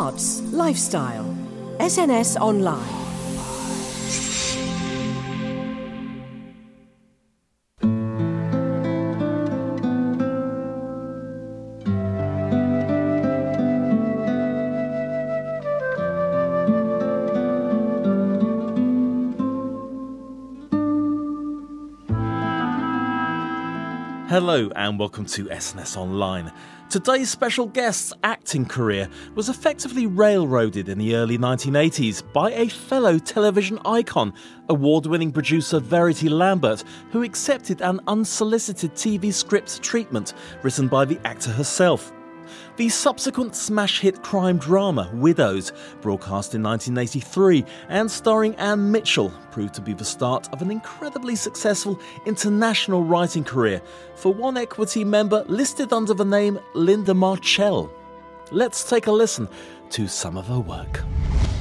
Arts, lifestyle. SNS Online. Hello and welcome to SNS Online. Today's special guest's acting career was effectively railroaded in the early 1980s by a fellow television icon, award winning producer Verity Lambert, who accepted an unsolicited TV script treatment written by the actor herself. The subsequent smash hit crime drama Widows, broadcast in 1983 and starring Ann Mitchell, proved to be the start of an incredibly successful international writing career for one equity member listed under the name Lynda Marchal. Let's take a listen to some of her work.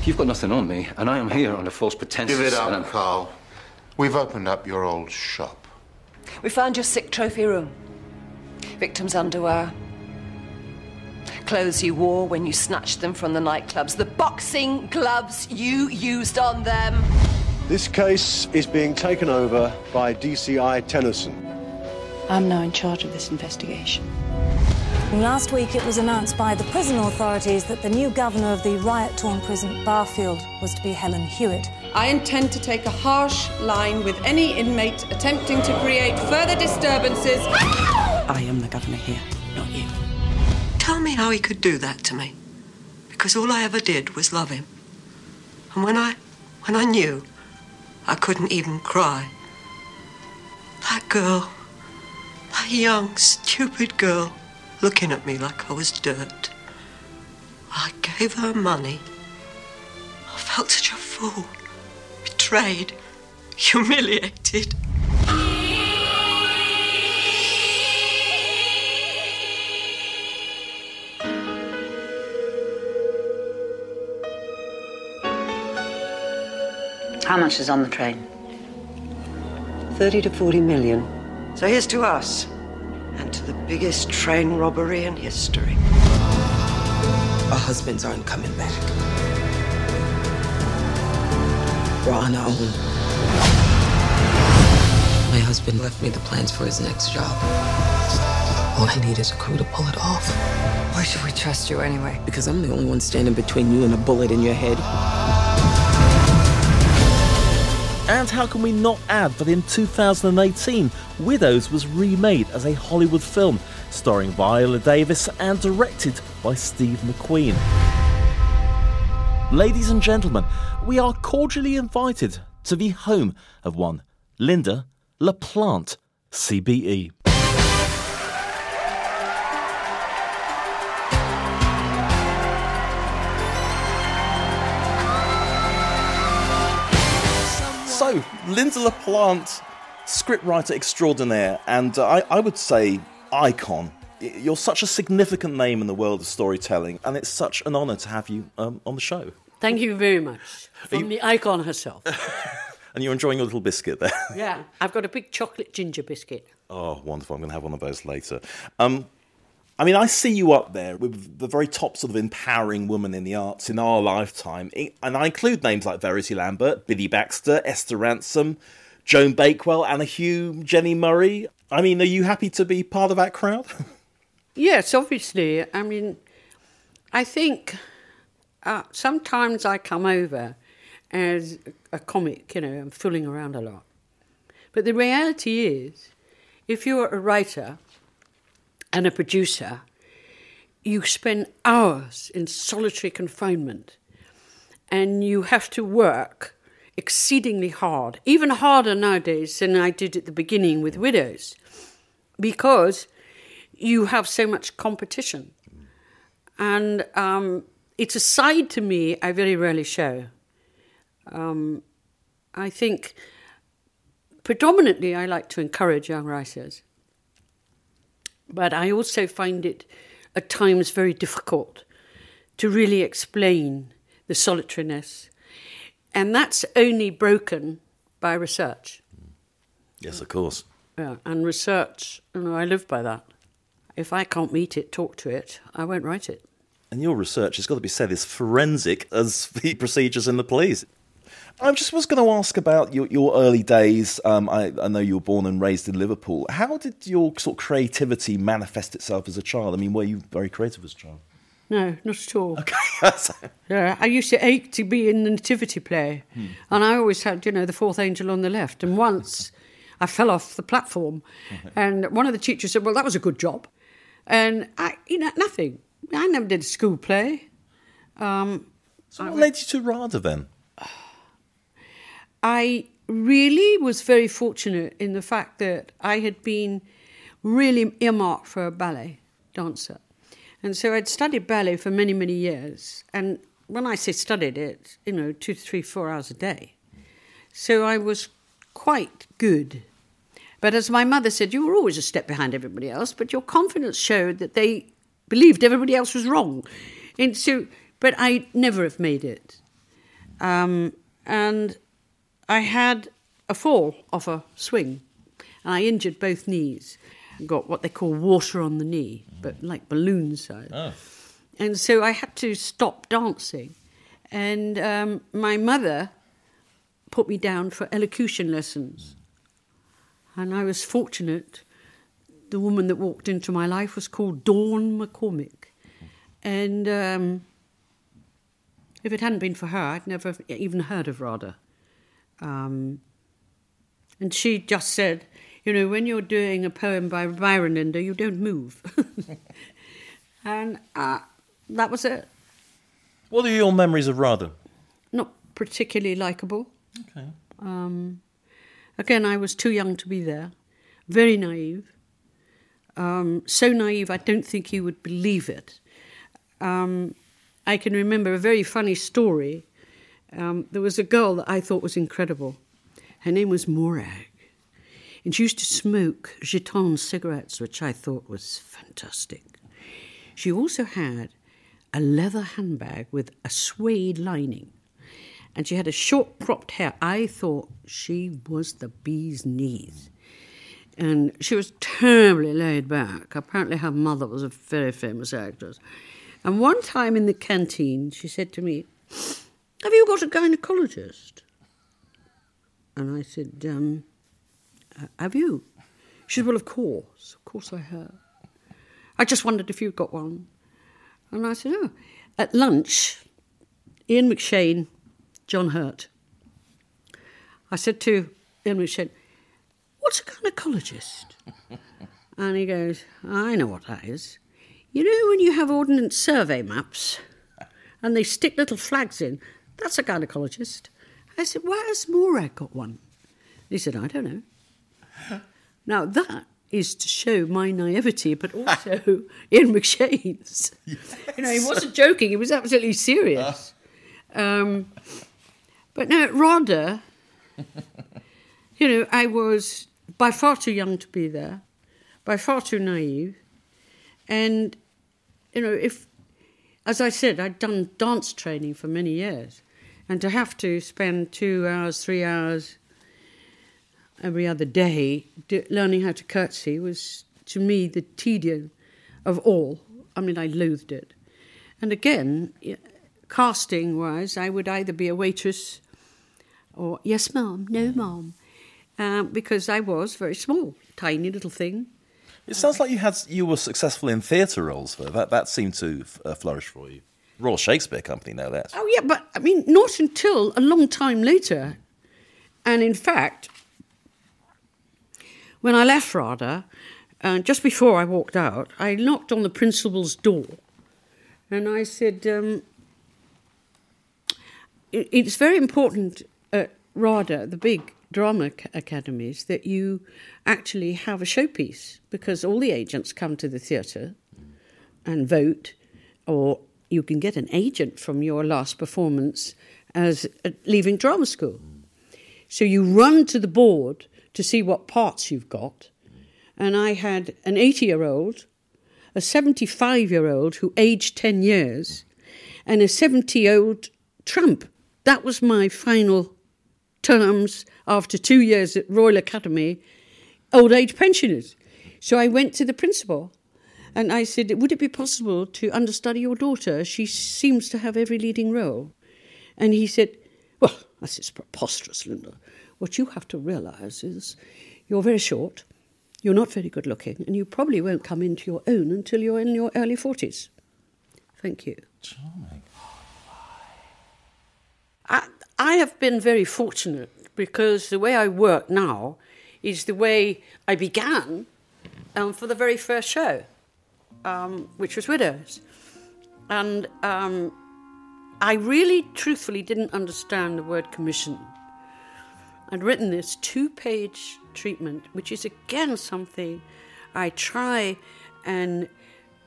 You've got nothing on me, and I am here under false pretense. Give it up, I'm- Carl. We've opened up your old shop. We found your sick trophy room. Victims' underwear. Clothes you wore when you snatched them from the nightclubs. The boxing gloves you used on them. This case is being taken over by DCI Tennison. I'm now in charge of this investigation. Last week, it was announced by the prison authorities that the new governor of the riot torn prison, Barfield, was to be Helen Hewitt. I intend to take a harsh line with any inmate attempting to create further disturbances. I am the governor here, not you. Tell me how he could do that to me. Because all I ever did was love him. And when I when I knew, I couldn't even cry. That girl, that young, stupid girl, looking at me like I was dirt. I gave her money. I felt such a fool. Betrayed. Humiliated. How much is on the train? 30 to 40 million. So here's to us and to the biggest train robbery in history. Our husbands aren't coming back. We're on our own. My husband left me the plans for his next job. All I need is a crew to pull it off. Why should we trust you anyway? Because I'm the only one standing between you and a bullet in your head. And how can we not add that in 2018, Widows was remade as a Hollywood film, starring Viola Davis and directed by Steve McQueen. Ladies and gentlemen, we are cordially invited to the home of one Linda LaPlante, CBE. So, Lynda La Plante, scriptwriter extraordinaire, and uh, I, I would say icon. You're such a significant name in the world of storytelling, and it's such an honour to have you um, on the show. Thank you very much. From the icon herself. And you're enjoying your little biscuit there. yeah. I've got a big chocolate ginger biscuit. Oh, wonderful. I'm going to have one of those later. Um, I mean, I see you up there with the very top sort of empowering woman in the arts in our lifetime. And I include names like Verity Lambert, Biddy Baxter, Esther Rantzen, Joan Bakewell, Anna Hugh, Jenni Murray. I mean, are you happy to be part of that crowd? Yes, obviously. I mean, I think uh, sometimes I come over as a comic, you know, I'm fooling around a lot. But the reality is, if you're a writer and a producer, you spend hours in solitary confinement and you have to work exceedingly hard, even harder nowadays than I did at the beginning with Widows, because you have so much competition. And um, it's a side to me I very rarely show. Um, I think predominantly I like to encourage young writers, but I also find it at times very difficult to really explain the solitariness. And that's only broken by research. yes, of course. Yeah, and research, you know, I live by that. If I can't meet it, talk to it, I won't write it. And your research has got to be said as forensic as the procedures in the police. I just was going to ask about your, your early days. Um, I, I, know you were born and raised in Liverpool. How did your sort of creativity manifest itself as a child? I mean, were you very creative as a child? No, not at all. Okay. yeah, I used to ache to be in the nativity play, hmm. and I always had, you know, the fourth angel on the left. And once I fell off the platform, and one of the teachers said, "Well, that was a good job," and I, you know, nothing. I never did a school play. Um, so what led you to RADA then? I really was very fortunate in the fact that I had been really earmarked for a ballet dancer. And so I'd studied ballet for many, many years. And when I say studied it, you know, two, three, four hours a day. So I was quite good. But as my mother said, you were always a step behind everybody else, but your confidence showed that they believed everybody else was wrong. And so, but I never have made it. Um, and I had a fall off a swing, and I injured both knees. Got what they call water on the knee, but like balloon size. Oh. And so I had to stop dancing. And um, my mother put me down for elocution lessons. And I was fortunate. The woman that walked into my life was called Dawn McCormick. And um, if it hadn't been for her, I'd never even heard of RADA. Um, and she just said, you know, when you're doing a poem by Byron Lynda, you don't move. and uh, that was it. What are your memories of RADA? Not particularly likable. Okay. Um, again, I was too young to be there. Very naive. Um, so naive, I don't think you would believe it. Um, I can remember a very funny story um, there was a girl that I thought was incredible. Her name was Morag. And she used to smoke Gitanes cigarettes, which I thought was fantastic. She also had a leather handbag with a suede lining. And she had a short cropped hair. I thought she was the bee's knees. And she was terribly laid back. Apparently, her mother was a very famous actress. And one time in the canteen, she said to me, have you got a gynecologist? And I said, um, Have you? She said, Well, of course. Of course I have. I just wondered if you'd got one. And I said, Oh. At lunch, Ian McShane, John Hurt. I said to Ian McShane, What's a gynecologist? and he goes, I know what that is. You know when you have ordnance survey maps and they stick little flags in that's a gynecologist. I said, Why has Morag got one? He said, I don't know. now, that is to show my naivety, but also Ian McShane's. Yes. You know, he wasn't joking, he was absolutely serious. Um, but no, rather, you know, I was by far too young to be there, by far too naive. And, you know, if, as I said, I'd done dance training for many years. And to have to spend two hours, three hours every other day learning how to curtsy was, to me, the tedium of all. I mean, I loathed it. And again, casting wise, I would either be a waitress or, yes, ma'am, no, ma'am, um, because I was very small, tiny little thing. It sounds like you had you were successful in theatre roles. Though. That that seemed to uh, flourish for you. Royal Shakespeare Company, no less. Oh, yeah, but I mean, not until a long time later. And in fact, when I left RADA, uh, just before I walked out, I knocked on the principal's door and I said, um, It's very important at RADA, the big drama academies, that you actually have a showpiece because all the agents come to the theatre and vote or you can get an agent from your last performance as leaving drama school. So you run to the board to see what parts you've got. And I had an 80 year old, a 75 year old who aged 10 years, and a 70 year old tramp. That was my final terms after two years at Royal Academy, old age pensioners. So I went to the principal And I said, Would it be possible to understudy your daughter? She seems to have every leading role. And he said, Well, this is preposterous, Lynda. What you have to realise is you're very short, you're not very good looking, and you probably won't come into your own until you're in your early 40s. Thank you. Charming. I, I have been very fortunate because the way I work now is the way I began um, for the very first show, um, which was Widows. And um, I really, truthfully, didn't understand the word commission. I'd written this two page treatment, which is again something I try and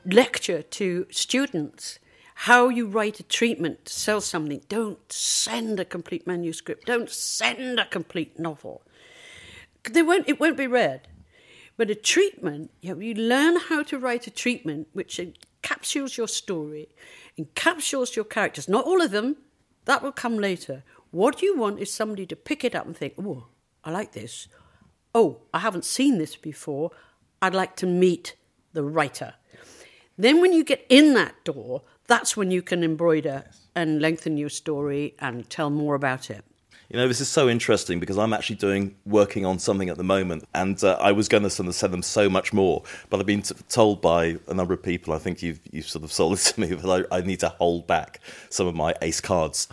lecture to students how you write a treatment to sell something. Don't send a complete manuscript. Don't send a complete novel. They won't, it won't be read. But a treatment, you, know, you learn how to write a treatment which encapsulates your story, encapsulates your characters. Not all of them, that will come later. What you want is somebody to pick it up and think, oh, I like this. Oh, I haven't seen this before. I'd like to meet the writer. Then, when you get in that door, that's when you can embroider and lengthen your story and tell more about it. You know, this is so interesting because I'm actually doing working on something at the moment, and uh, I was going to send, send them so much more, but I've been t- told by a number of people. I think you've you've sort of sold it to me that I, I need to hold back some of my ace cards.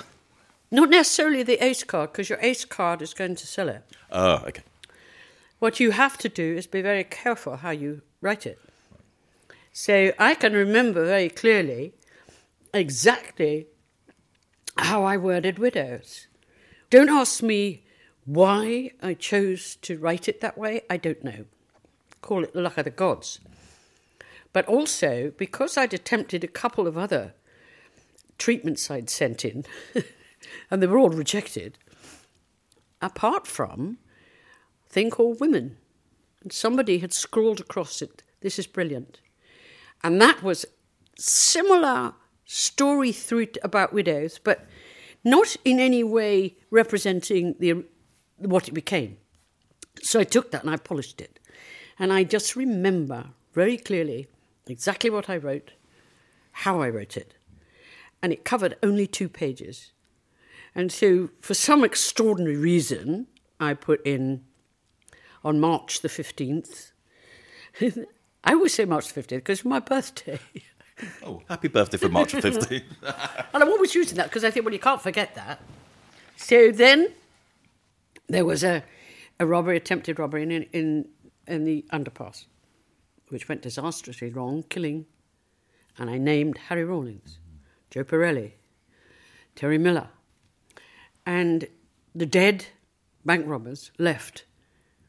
Not necessarily the ace card, because your ace card is going to sell it. Oh, okay. What you have to do is be very careful how you write it. So I can remember very clearly exactly how I worded widows. Don't ask me why I chose to write it that way. I don't know. Call it the luck of the gods. But also, because I'd attempted a couple of other treatments I'd sent in, and they were all rejected, apart from a thing called Women. And somebody had scrawled across it, This is brilliant. And that was similar story through about widows, but not in any way representing the, what it became. So I took that and I polished it. And I just remember very clearly exactly what I wrote, how I wrote it. And it covered only two pages. And so, for some extraordinary reason, I put in on March the 15th. I always say March the 15th because it's my birthday. Oh, happy birthday for March 15th. and I'm always using that because I think, well, you can't forget that. So then there was a, a robbery, attempted robbery in, in, in the underpass, which went disastrously wrong, killing. And I named Harry Rawlins, Joe Perelli, Terry Miller. And the dead bank robbers left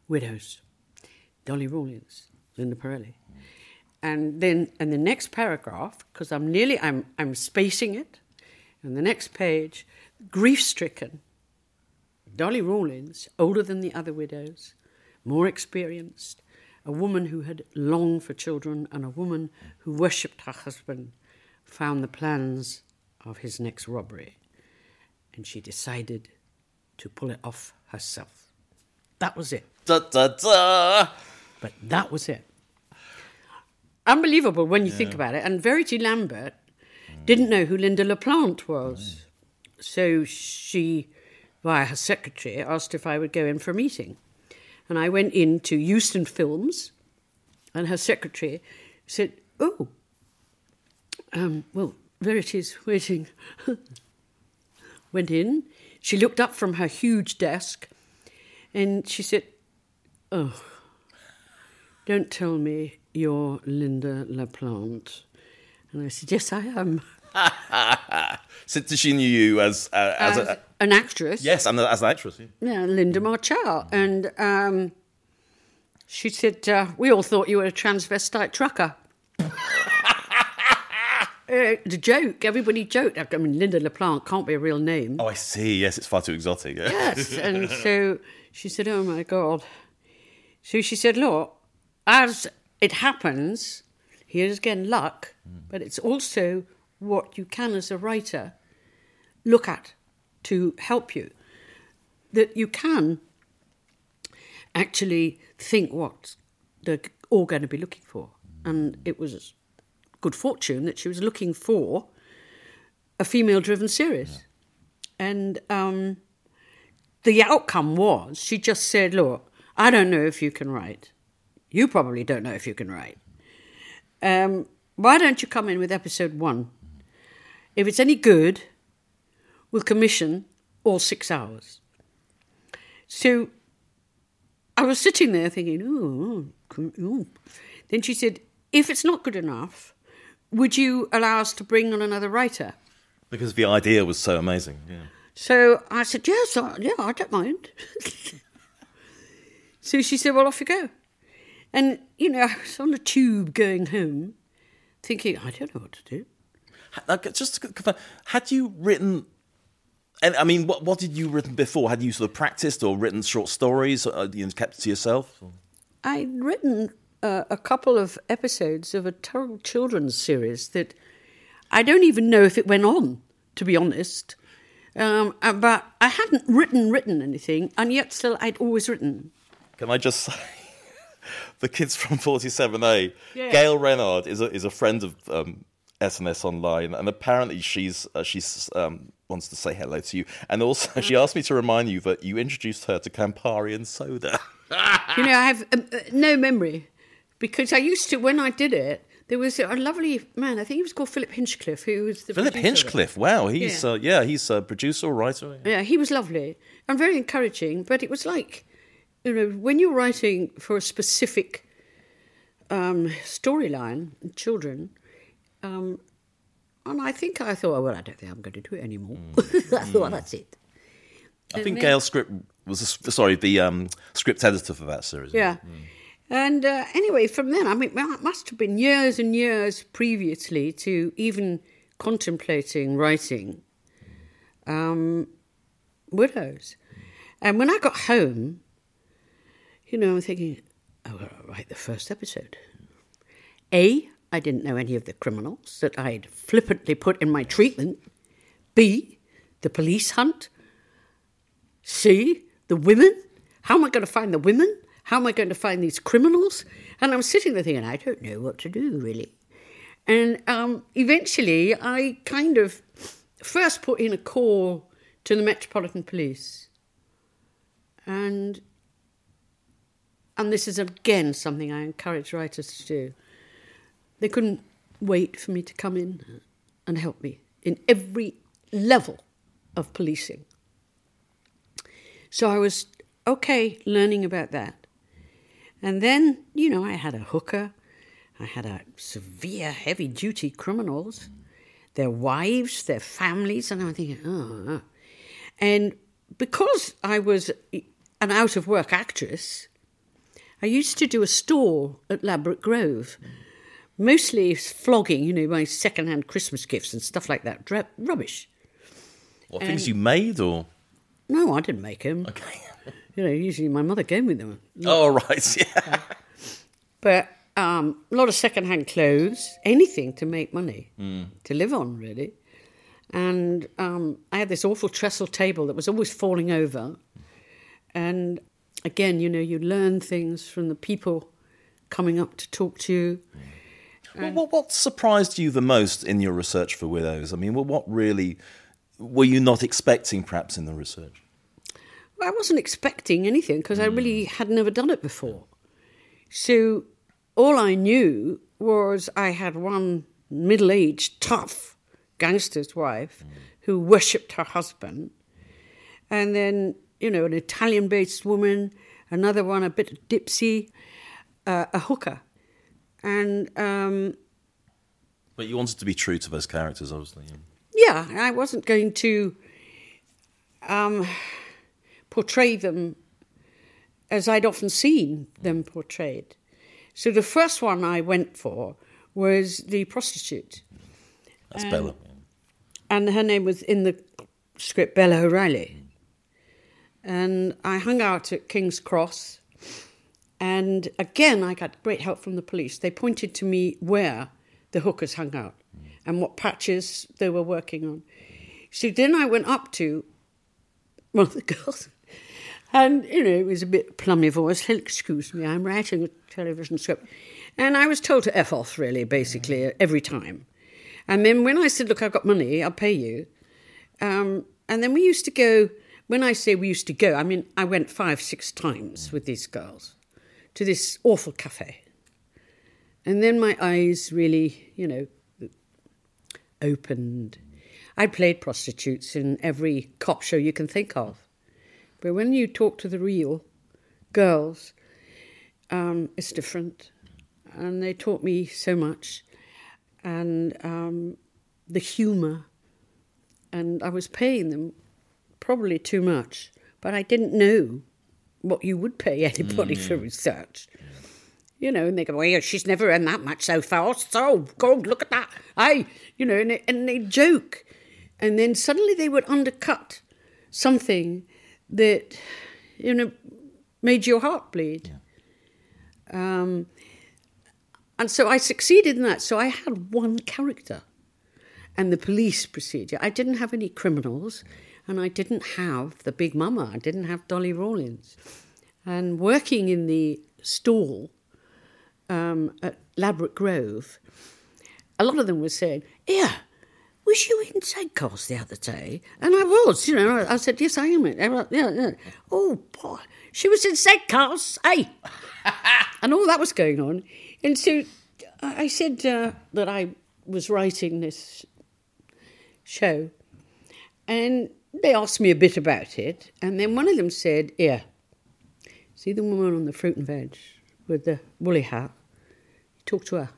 widows, Dolly Rawlins, Linda Perelli and then in the next paragraph, because I'm nearly I'm I'm spacing it, and the next page, grief-stricken. Dolly Rawlins, older than the other widows, more experienced, a woman who had longed for children, and a woman who worshipped her husband, found the plans of his next robbery, and she decided to pull it off herself. That was it. Da, da, da. But that was it unbelievable when you yeah. think about it. And Verity Lambert didn't know who Lynda La Plante was. Right. So she, via her secretary, asked if I would go in for a meeting. And I went in to Euston Films, and her secretary said, Oh, um, well, Verity's waiting. went in. She looked up from her huge desk and she said, Oh, don't tell me you're Lynda La Plante. And I said, Yes, I am. so she knew you as, uh, as, as a, an actress. Yes, and as an actress. Yeah, yeah Lynda Marchal. And um, she said, uh, We all thought you were a transvestite trucker. uh, the joke, everybody joked. I mean, Lynda La Plante can't be a real name. Oh, I see. Yes, it's far too exotic. yes. And so she said, Oh my God. So she said, Look, as it happens, here's again luck, mm. but it's also what you can as a writer look at to help you. That you can actually think what they're all going to be looking for. and it was good fortune that she was looking for a female-driven series, and um, the outcome was she just said, "Look, I don't know if you can write. You probably don't know if you can write. Um, why don't you come in with episode one? If it's any good, we'll commission all six hours." So I was sitting there thinking, oh, oh. Then she said, if it's not good enough, would you allow us to bring on another writer? Because the idea was so amazing. Yeah. So I said, yes, I, yeah, I don't mind. so she said, well, off you go. And, you know, I was on the tube going home thinking, I don't know what to do. Just to confirm, had you written and I mean, what what did you written before? Had you sort of practiced or written short stories, or, you know, kept it to yourself? I'd written uh, a couple of episodes of a terrible children's series that I don't even know if it went on, to be honest. Um, uh, but I hadn't written written anything, and yet still I'd always written. Can I just say, the kids from Forty Seven A, Yeah. Gail Renard is a is a friend of um, SNS Online, and apparently she's uh, she's um, wants to say hello to you, and also she asked me to remind you that you introduced her to Campari and soda. you know, I have um, uh, no memory because I used to when I did it. There was a lovely man. I think he was called Philip Hinchcliffe, who was the Philip producer of it. Hinchcliffe, wow, he's Yeah. uh, yeah, he's a producer, writer. Yeah, he was lovely and very encouraging. But it was like, you know, when you're writing for a specific um, storyline, children, um, and I think I thought, oh, well, I don't think I'm going to do it anymore. I thought that's it. I And think then- Gail script was a, sorry the um, script editor for that series. Yeah. And uh, anyway, from then, I mean, well, it must have been years and years previously to even contemplating writing um, Widows. And when I got home, you know, I'm thinking, oh, I'll write the first episode. A, I didn't know any of the criminals that I'd flippantly put in my treatment. B, the police hunt. C, the women. How am I going to find the women? How am I going to find these criminals? And I'm sitting there thinking, I don't know what to do really. And um, eventually, I kind of first put in a call to the Metropolitan Police. And and this is again something I encourage writers to do. They couldn't wait for me to come in and help me in every level of policing. So I was okay learning about that. And then, you know, I had a hooker, I had a severe, heavy duty criminals, their wives, their families, and I'm thinking, oh. And because I was an out of work actress, I used to do a stall at Ladbroke Grove, mostly flogging, you know, my second hand Christmas gifts and stuff like that. Dra- rubbish. What things you made or? No, I didn't make them. Okay. You know, usually my mother gave me them. Oh right, yeah. But um, a lot of second-hand clothes, anything to make money, Mm. to live on, really. And um, I had this awful trestle table that was always falling over. And again, you know, you learn things from the people coming up to talk to you. Well, what, what surprised you the most in your research for widows? I mean, what, what really were you not expecting, perhaps, in the research? Well, I wasn't expecting anything because I really hmm. had never done it before. So all I knew was I had one middle aged, tough gangster's wife hmm. who worshipped her husband. And then, you know, an Italian based woman, another one a bit dipsy, uh, a hooker. And um, But you wanted to be true to those characters, obviously. yeah. yeah, I wasn't going to um, portray them as I'd often seen them portrayed. So the first one I went for was the prostitute. That's Um, Bella. And her name was in the script Bella O'Reilly. And I hung out at King's Cross. And again, I got great help from the police. They pointed to me where the hookers hung out and what patches they were working on. So then I went up to one of the girls. And, you know, it was a bit plummy voice. "Excuse me, I'm writing a television script. And I was told to F off, really, basically, every time. And then when I said, Look, I've got money, I'll pay you. Um, and then we used to go, when I say we used to go, I mean, I went five, six times with these girls to this awful cafe. And then my eyes really, you know, opened. I played prostitutes in every cop show you can think of. But when you talk to the real girls, um, it's different. And they taught me so much. And um, the humour. And I was paying them probably too much, but I didn't know what you would pay anybody for research. You know, and they go, well, yeah, she's never earned that much so far. So, God, look at that. I, you know, and they, and they joke. And then suddenly they would undercut something that, you know, made your heart bleed. Um, and so I succeeded in that. So I had one character and the police procedure. I didn't have any criminals and I didn't have the big mama. I didn't have Dolly Rawlins. And working in the stall um, at Ladbroke Grove, a lot of them were saying, Yeah, was you in St. Cos the other day? And I was, you know, I, said, Yes, I am. Yeah, yeah. Oh, boy. She was in St. Cos, hey! and all that was going on. And so I said uh, that I was writing this show. And they asked me a bit about it. And then one of them said, Yeah, see the woman on the fruit and veg with the woolly hat? Talk to her.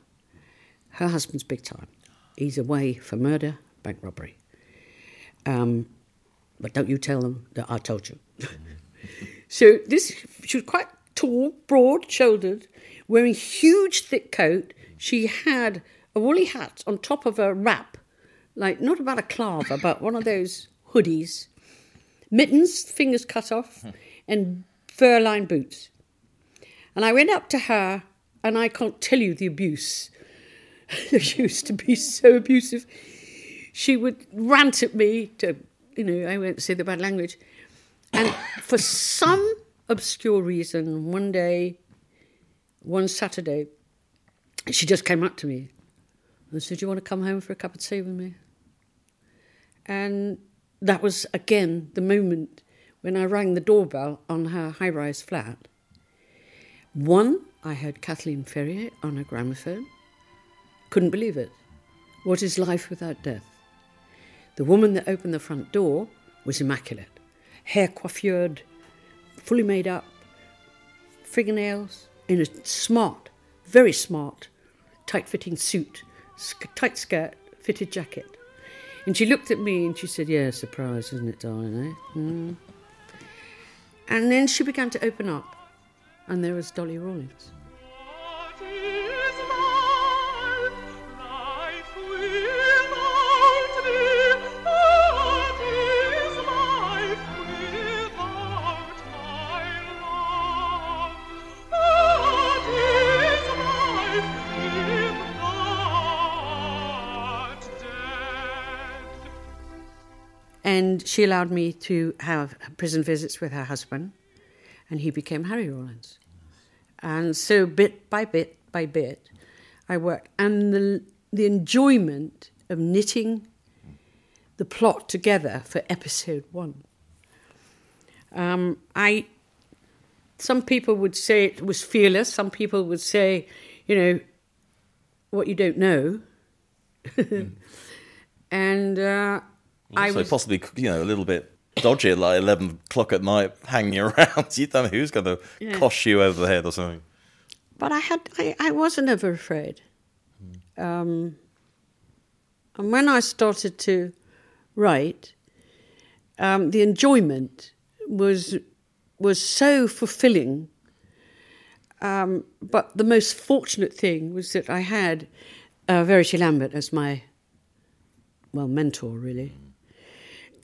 Her husband's big time. He's away for murder, bank robbery. Um, but don't you tell them that I told you. so this, she was quite tall, broad-shouldered, wearing huge thick coat. She had a woolly hat on top of a wrap, like not about a balaclava, but one of those hoodies, mittens, fingers cut off, hmm. and fur-lined boots. And I went up to her, and I can't tell you the abuse. she used to be so abusive. She would rant at me to, you know, I won't say the bad language. And for some obscure reason, one day, one Saturday, she just came up to me and said, Do you want to come home for a cup of tea with me? And that was again the moment when I rang the doorbell on her high rise flat. One, I heard Kathleen Ferrier on a gramophone. Couldn't believe it. What is life without death? The woman that opened the front door was immaculate. Hair coiffured, fully made up, fingernails, in a smart, very smart, tight fitting suit, tight skirt, fitted jacket. And she looked at me and she said, Yeah, surprise, isn't it, darling, eh? Mm. And then she began to open up, and there was Dolly Rawlins. And she allowed me to have prison visits with her husband, and he became Harry Rawlins. And so, bit by bit by bit, I worked. And the, the enjoyment of knitting the plot together for episode one. Um, I, some people would say it was fearless. Some people would say, you know, what you don't know. mm. And uh, I also was possibly, you know, a little bit dodgy at like 11 o'clock at night hanging around. You don't know who's going to Yeah. cosh you over the head or something. But I had I, I wasn't ever afraid. Um, and when I started to write, um, the enjoyment was was so fulfilling. Um, but the most fortunate thing was that I had uh, Verity Lambert as my well mentor, really,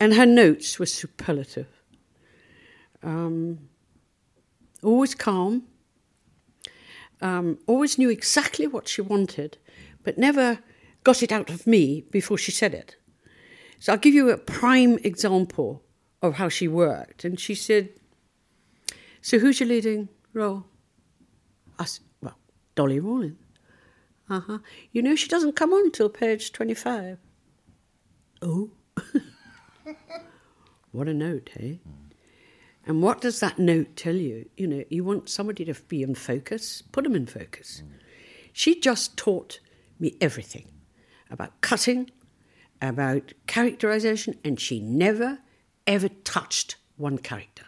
and her notes were superlative. Um, always calm, um, always knew exactly what she wanted, but never got it out of me before she said it. So I'll give you a prime example of how she worked. And she said, So who's your leading role? I said, Well, Dolly Rawlins. Uh huh. You know, she doesn't come on till page 25. Oh. what a note, hey? And what does that note tell you? You know, you want somebody to be in focus, put them in focus. She just taught me everything about cutting, about characterization, and she never, ever touched one character.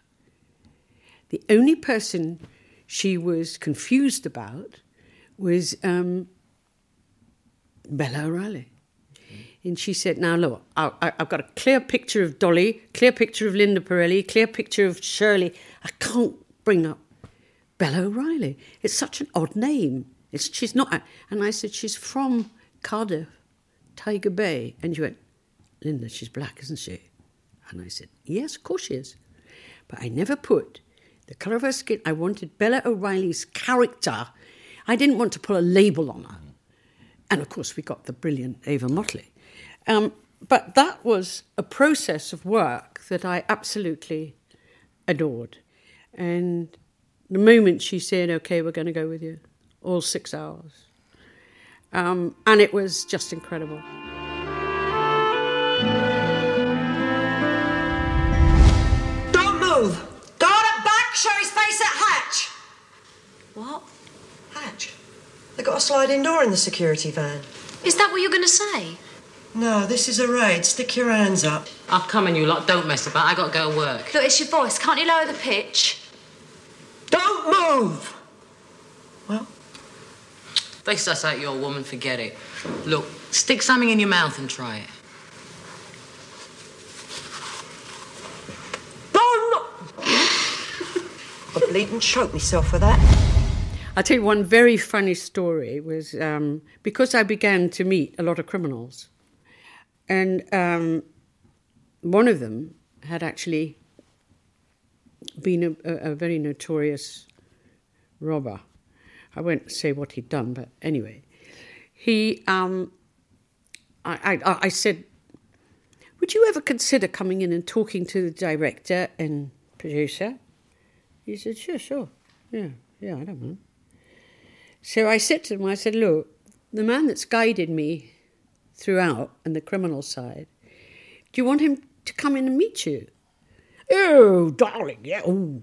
The only person she was confused about was um, Bella O'Reilly. And she said, Now, look, I, have got a clear picture of Dolly, clear picture of Linda Perelli, clear picture of Shirley. I can't bring up Bella O'Reilly. It's such an odd name. It's, she's not. And I said, She's from Cardiff, Tiger Bay. And she went, Lynda, she's black, isn't she? And I said, Yes, of course she is. But I never put the colour of her skin. I wanted Bella O'Reilly's character. I didn't want to put a label on her. And of course, we got the brilliant Eva Mottley. Um, but that was a process of work that I absolutely adored. And the moment she said, okay, we're going to go with you, all six hours. Um, and it was just incredible. Don't move! Guard at back, show his face at hatch! What? Hatch. They got a sliding door in the security van. Is that what you're going to say? No, this is a raid. Stick your hands up. I'll come and you lot. Don't mess about. I got to go to work. Look, it's your voice. Can't you lower the pitch? Don't move! Well? They suss out your woman, forget it. Look, stick something in your mouth and try it. I bleeding choke myself with that. I'll tell you one very funny story was um, because I began to meet a lot of criminals. And um, one of them had actually been a, a, very notorious robber. I won't say what he'd done, but anyway, he. Um, I, I, I said, "Would you ever consider coming in and talking to the director and producer?" He said, "Sure, sure, yeah, yeah, I don't mind." So I said to him, "I said, look, the man that's guided me throughout and the criminal side. Do you want him to come in and meet you? Oh, darling, yeah. Oh,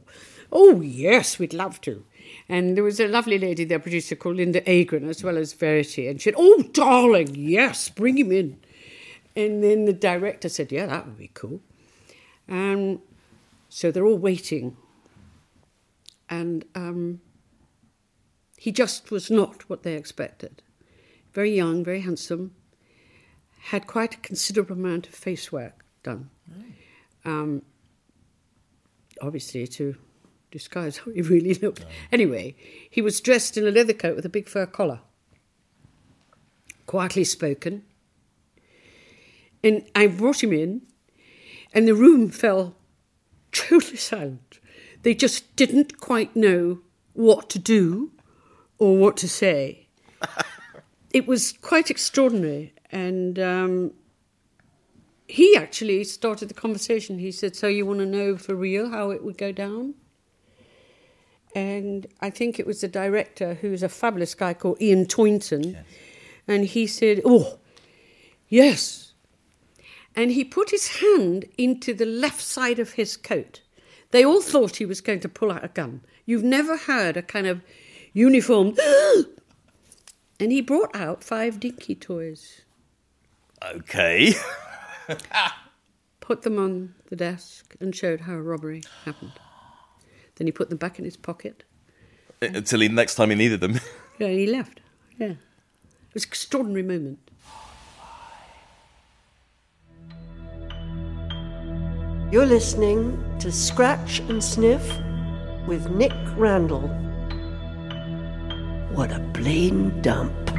oh yes, we'd love to. And there was a lovely lady, their producer, called Linda Agran, as well as Verity. And she said, Oh, darling, yes, bring him in. And then the director said, Yeah, that would be cool. And so they're all waiting. And um, he just was not what they expected. Very young, very handsome, had quite a considerable amount of face work done. Um, obviously, to disguise how he really looked. Anyway, he was dressed in a leather coat with a big fur collar, quietly spoken. And I brought him in, and the room fell totally silent. They just didn't quite know what to do or what to say. it was quite extraordinary. And um, he actually started the conversation. He said, So you want to know for real how it would go down? And I think it was the director, who's a fabulous guy called Ian Toynton. Yes. And he said, Oh, yes. And he put his hand into the left side of his coat. They all thought he was going to pull out a gun. You've never heard a kind of uniform. and he brought out five dinky toys. Okay. put them on the desk and showed how a robbery happened. Then he put them back in his pocket. Uh, Until he, next time he needed them. yeah, and he left. Yeah. It was an extraordinary moment. You're listening to Scratch and Sniff with Nick Randall. What a plain dump.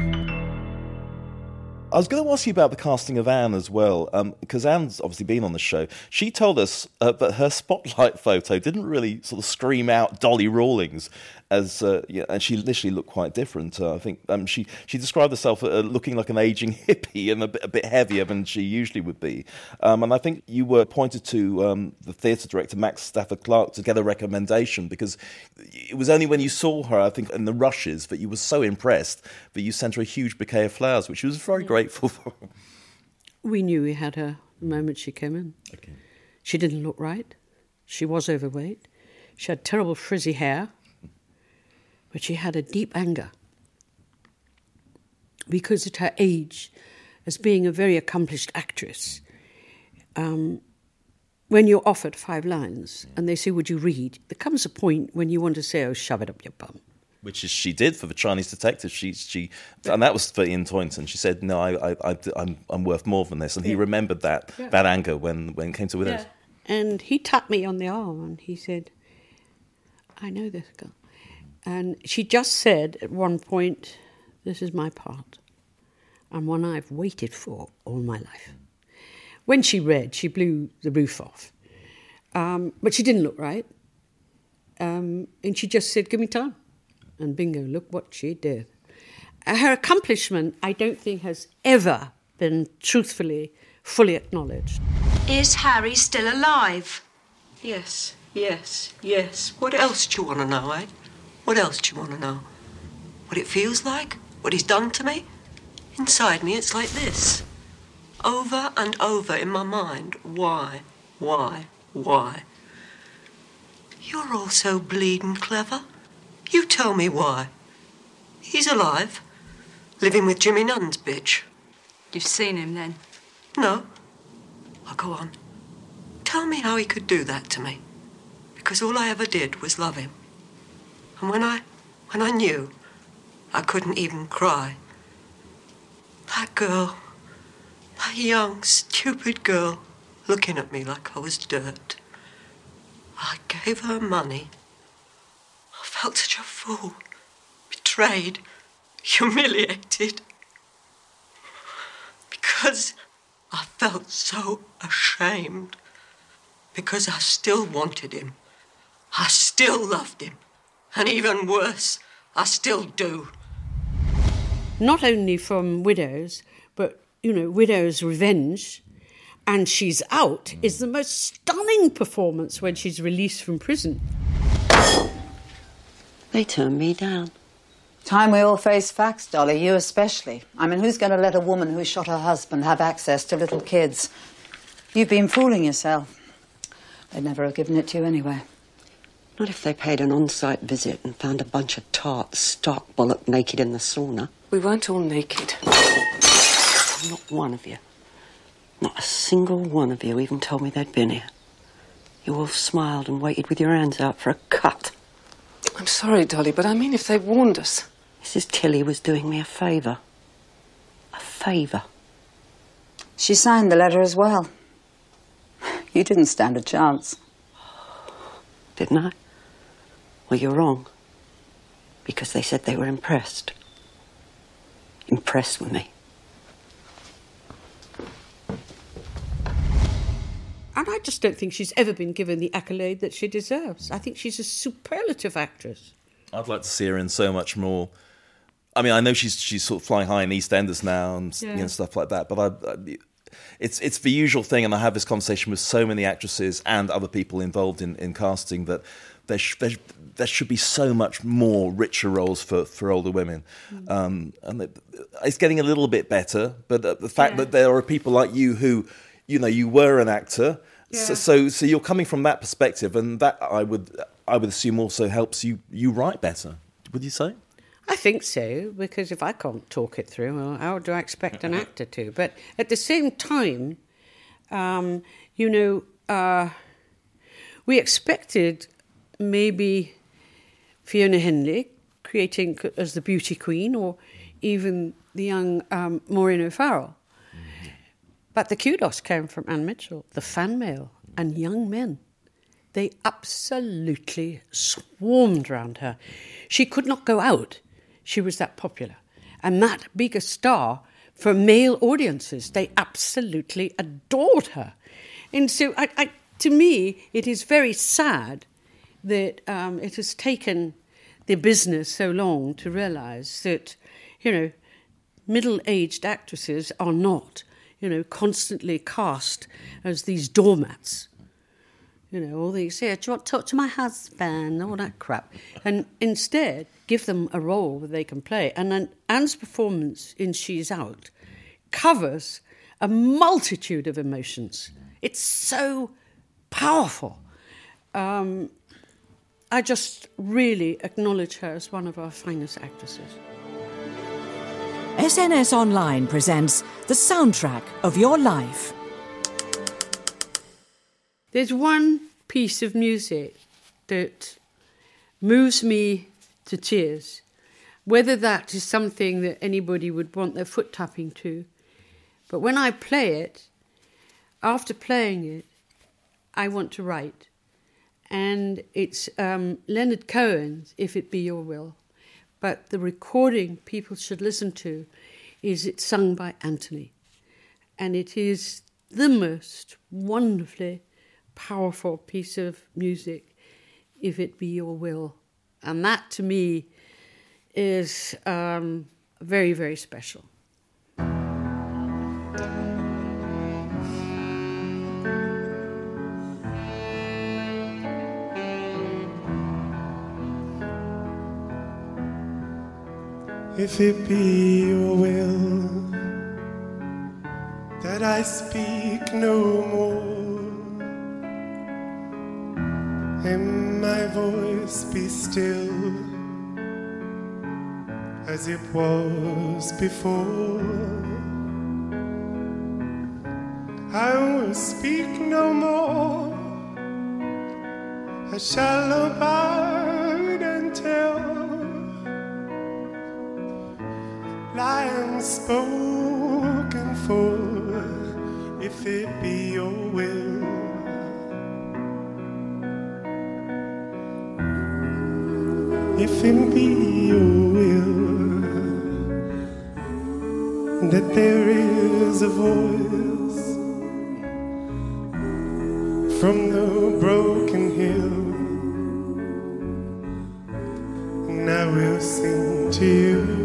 I was going to ask you about the casting of Ann as well, because um, Ann's obviously been on the show. She told us uh, that her spotlight photo didn't really sort of scream out Dolly Rawlins, as uh, yeah, and she literally looked quite different. Uh, I think um, she she described herself uh, looking like an aging hippie and a bit, a bit heavier than she usually would be. Um, and I think you were pointed to um, the theatre director Max Stafford Clark to get a recommendation because it was only when you saw her, I think, in the rushes that you were so impressed that you sent her a huge bouquet of flowers, which was very grateful for. We knew we had her the moment she came in. Okay. She didn't look right. She was overweight. She had terrible frizzy hair but she had a deep anger because at her age, as being a very accomplished actress, um, when you're offered five lines and they say, Would you read? There comes a point when you want to say, Oh, shove it up your bum. Which is she did for the Chinese detective. She she and that was for Ian Toynton. She said, "No, I, I, I I'm I'm worth more than this." And he yeah. remembered that yeah. that anger when when it came to Widows. Yeah. And he tapped me on the arm and he said, "I know this girl. And she just said at one point, This is my part, and one I've waited for all my life. When she read, she blew the roof off. Um, but she didn't look right. Um, and she just said, Give me time. And bingo, look what she did. Her accomplishment, I don't think, has ever been truthfully, fully acknowledged. Is Harry still alive? Yes, yes, yes. What else do you want to know, eh? What else do you want to know? What it feels like? What he's done to me? Inside me, it's like this. Over and over in my mind. Why? Why? Why? You're all so bleeding clever. You tell me why. He's alive. Living with Jimmy Nunn's bitch. You've seen him then? No. I'll go on. Tell me how he could do that to me. Because all I ever did was love him. And when I, when I knew, I couldn't even cry. That girl, that young, stupid girl, looking at me like I was dirt. I gave her money. Felt such a fool, betrayed, humiliated. Because I felt so ashamed. Because I still wanted him. I still loved him. And even worse, I still do. Not only from Widows, but, you know, Widow's Revenge and She's Out is the most stunning performance when she's released from prison. They turned me down. Time we all face facts, Dolly, you especially. I mean, who's going to let a woman who shot her husband have access to little kids? You've been fooling yourself. They'd never have given it to you anyway. Not if they paid an on-site visit and found a bunch of tarts stark bollock naked in the sauna. We weren't all naked. Not one of you. Not a single one of you even told me they'd been here. You all smiled and waited with your hands out for a cut. I'm sorry, Dolly, but I mean if they warned us. Mrs. Tilly was doing me a favour. A favour. She signed the letter as well. You didn't stand a chance. Didn't I? Well, you're wrong. Because they said they were impressed. Impressed with me. And I just don't think she's ever been given the accolade that she deserves. I think she's a superlative actress. I'd like to see her in so much more. I mean, I know she's she's sort of flying high in EastEnders now and yeah. you know, stuff like that, but I, I, it's it's the usual thing, and I have this conversation with so many actresses and other people involved in, in casting that there, sh- there, there, should be so much more richer roles for, for older women. Mm. Um, and it, it's getting a little bit better, but the fact yeah. that there are people like you who, you know, you were an actor, yeah. so, so, so you're coming from that perspective, and that I would I would assume also helps you you write better. Would you say? I think so, because if I can't talk it through, well, how do I expect an actor to? But at the same time, um, you know, uh, we expected maybe Fiona Hendley creating as the beauty queen, or even the young um, Maureen O'Farrell. But the kudos came from Ann Mitchell, the fan mail, and young men. They absolutely swarmed round her. She could not go out. She was that popular. And that bigger star for male audiences. They absolutely adored her. And so, I, I, to me, it is very sad that um, it has taken the business so long to realize that, you know, middle aged actresses are not, you know, constantly cast as these doormats. You know, all these, here, do you want to talk to my husband? All that crap. And instead, give them a role that they can play. And then Ann's performance in She's Out covers a multitude of emotions. It's so powerful. Um, I just really acknowledge her as one of our finest actresses. SNS Online presents the soundtrack of your life. There's one piece of music that moves me to tears, whether that is something that anybody would want their foot tapping to. But when I play it, after playing it, I want to write. And it's um, Leonard Cohen's If It Be Your Will. But the recording people should listen to is it's sung by Antony. And it is the most wonderfully powerful piece of music, If It Be Your Will. And that to me is um, very, very special. If it be your will that I speak no more, and my voice be still as it was before, I will speak no more. I shall abide and tell spoken for if it be your will. If it be your will that there is a voice from the broken hill, and I will sing to you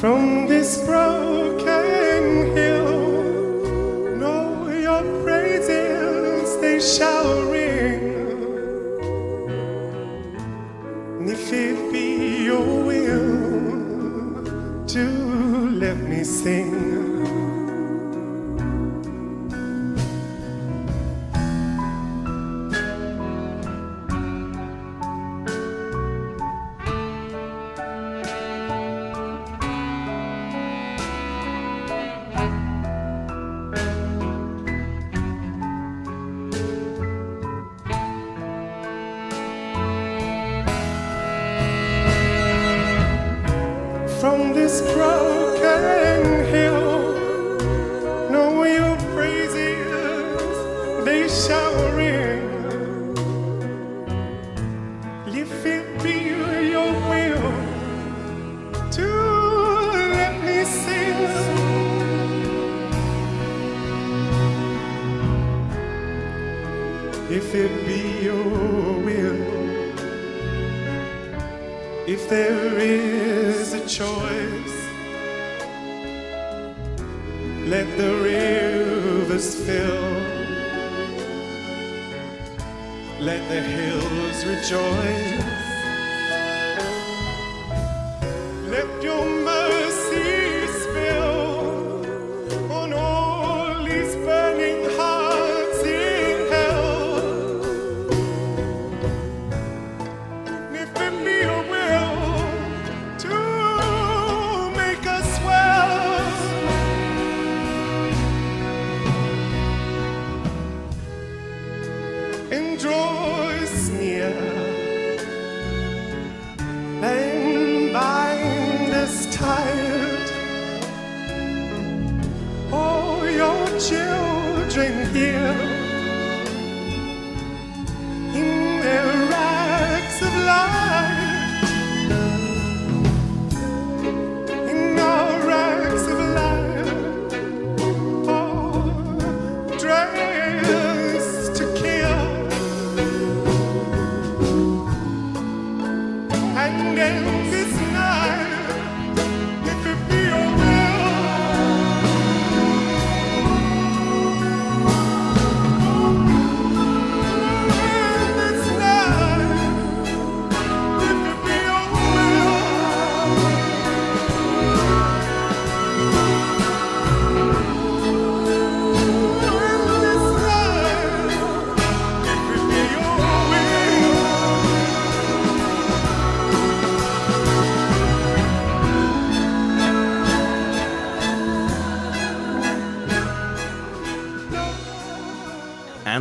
from this broken hill. Know your praises, they shall ring.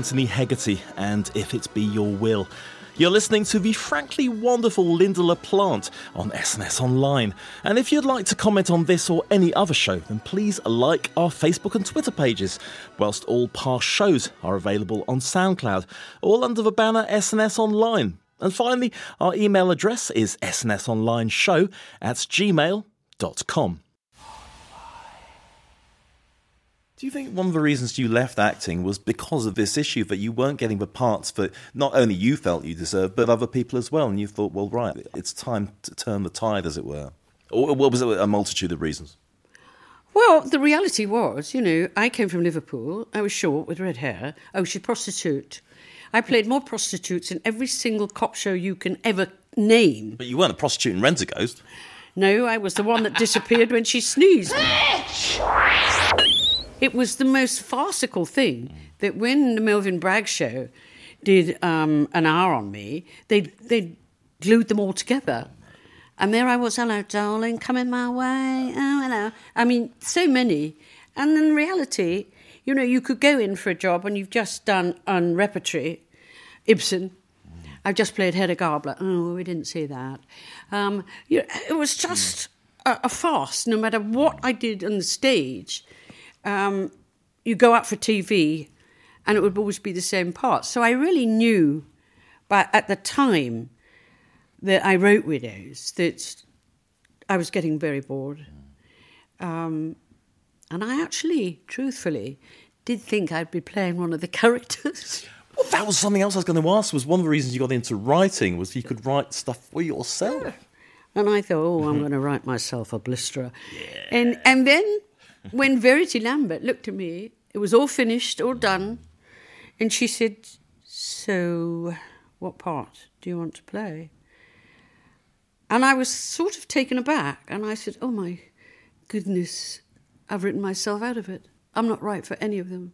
Antony Hegarty and If It Be Your Will. You're listening to the frankly wonderful Lynda La Plante on SNS Online. And if you'd like to comment on this or any other show, then please like our Facebook and Twitter pages, whilst all past shows are available on SoundCloud, all under the banner SNS Online. And finally, our email address is snsonlineshow at gmail.com. Do you think one of the reasons you left acting was because of this issue that you weren't getting the parts that not only you felt you deserved, but other people as well? And you thought, well, right, it's time to turn the tide, as it were? Or what was it a multitude of reasons? Well, the reality was, you know, I came from Liverpool. I was short with red hair. I was a prostitute. I played more prostitutes in every single cop show you can ever name. But you weren't a prostitute in Rentaghost. No, I was the one that disappeared when she sneezed. It was the most farcical thing that when the Melvyn Bragg show did um, an hour on me, they they glued them all together. And there I was, hello, darling, coming my way. Oh, hello. I mean, so many. And in reality, you know, you could go in for a job and you've just done on repertory, Ibsen. I've just played Hedda Gabler. Oh, we didn't see that. Um, you know, it was just a, a farce, no matter what I did on the stage um, you go out for TV and it would always be the same part. So I really knew, but at the time that I wrote Widows, that I was getting very bored. Um, and I actually, truthfully, did think I'd be playing one of the characters. Well, that was something else I was going to ask. Was one of the reasons you got into writing was you could write stuff for yourself. Yeah. And I thought, oh, I'm going to write myself a blisterer. Yeah. And and then when Verity Lambert looked at me, it was all finished, all done, and she said, So, what part do you want to play? And I was sort of taken aback, and I said, Oh my goodness, I've written myself out of it. I'm not right for any of them.